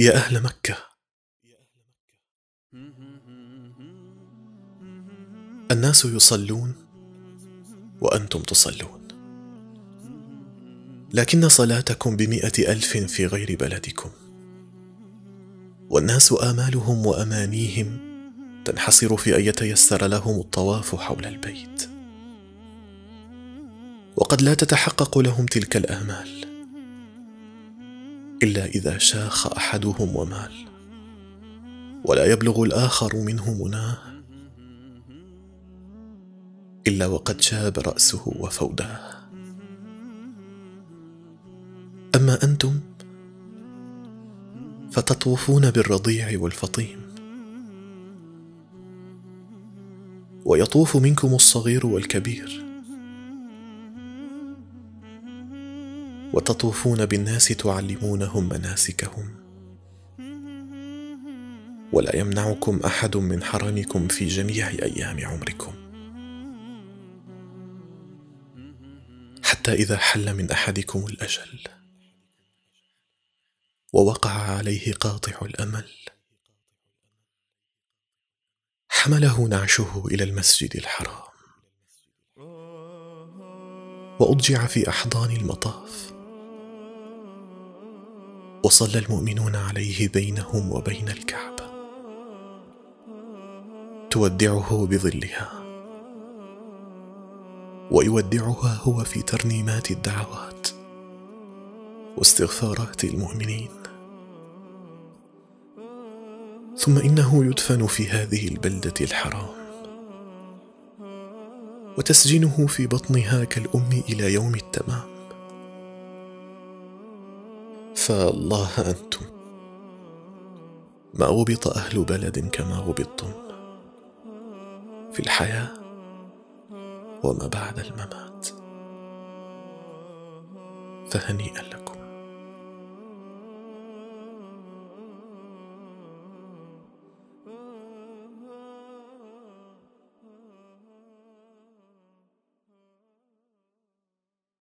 يا أهل مكة. الناس يصلون وأنتم تصلون. لكن صلاتكم بمئة ألف في غير بلدكم. والناس آمالهم وأمانيهم تنحصر في أن يتيسر لهم الطواف حول البيت. وقد لا تتحقق لهم تلك الآمال. إلا إذا شاخ أحدهم ومال ولا يبلغ الآخر منه مناه إلا وقد شاب رأسه وفوداه. أما أنتم فتطوفون بالرضيع والفطيم ويطوف منكم الصغير والكبير. وتطوفون بالناس تعلمونهم مناسكهم. ولا يمنعكم أحد من حرمكم في جميع أيام عمركم. حتى إذا حل من أحدكم الأجل. ووقع عليه قاطع الأمل. حمله نعشه إلى المسجد الحرام. وأضجع في أحضان المطاف. وصلى المؤمنون عليه بينهم وبين الكعبة. تودعه بظلها. ويودعها هو في ترنيمات الدعوات واستغفارات المؤمنين. ثم إنه يدفن في هذه البلدة الحرام. وتسجنه في بطنها كالأم إلى يوم التمام. فالله أنتم؟ ما غبط أهل بلد كما غبطتم في الحياة وما بعد الممات. فهنيئا لكم.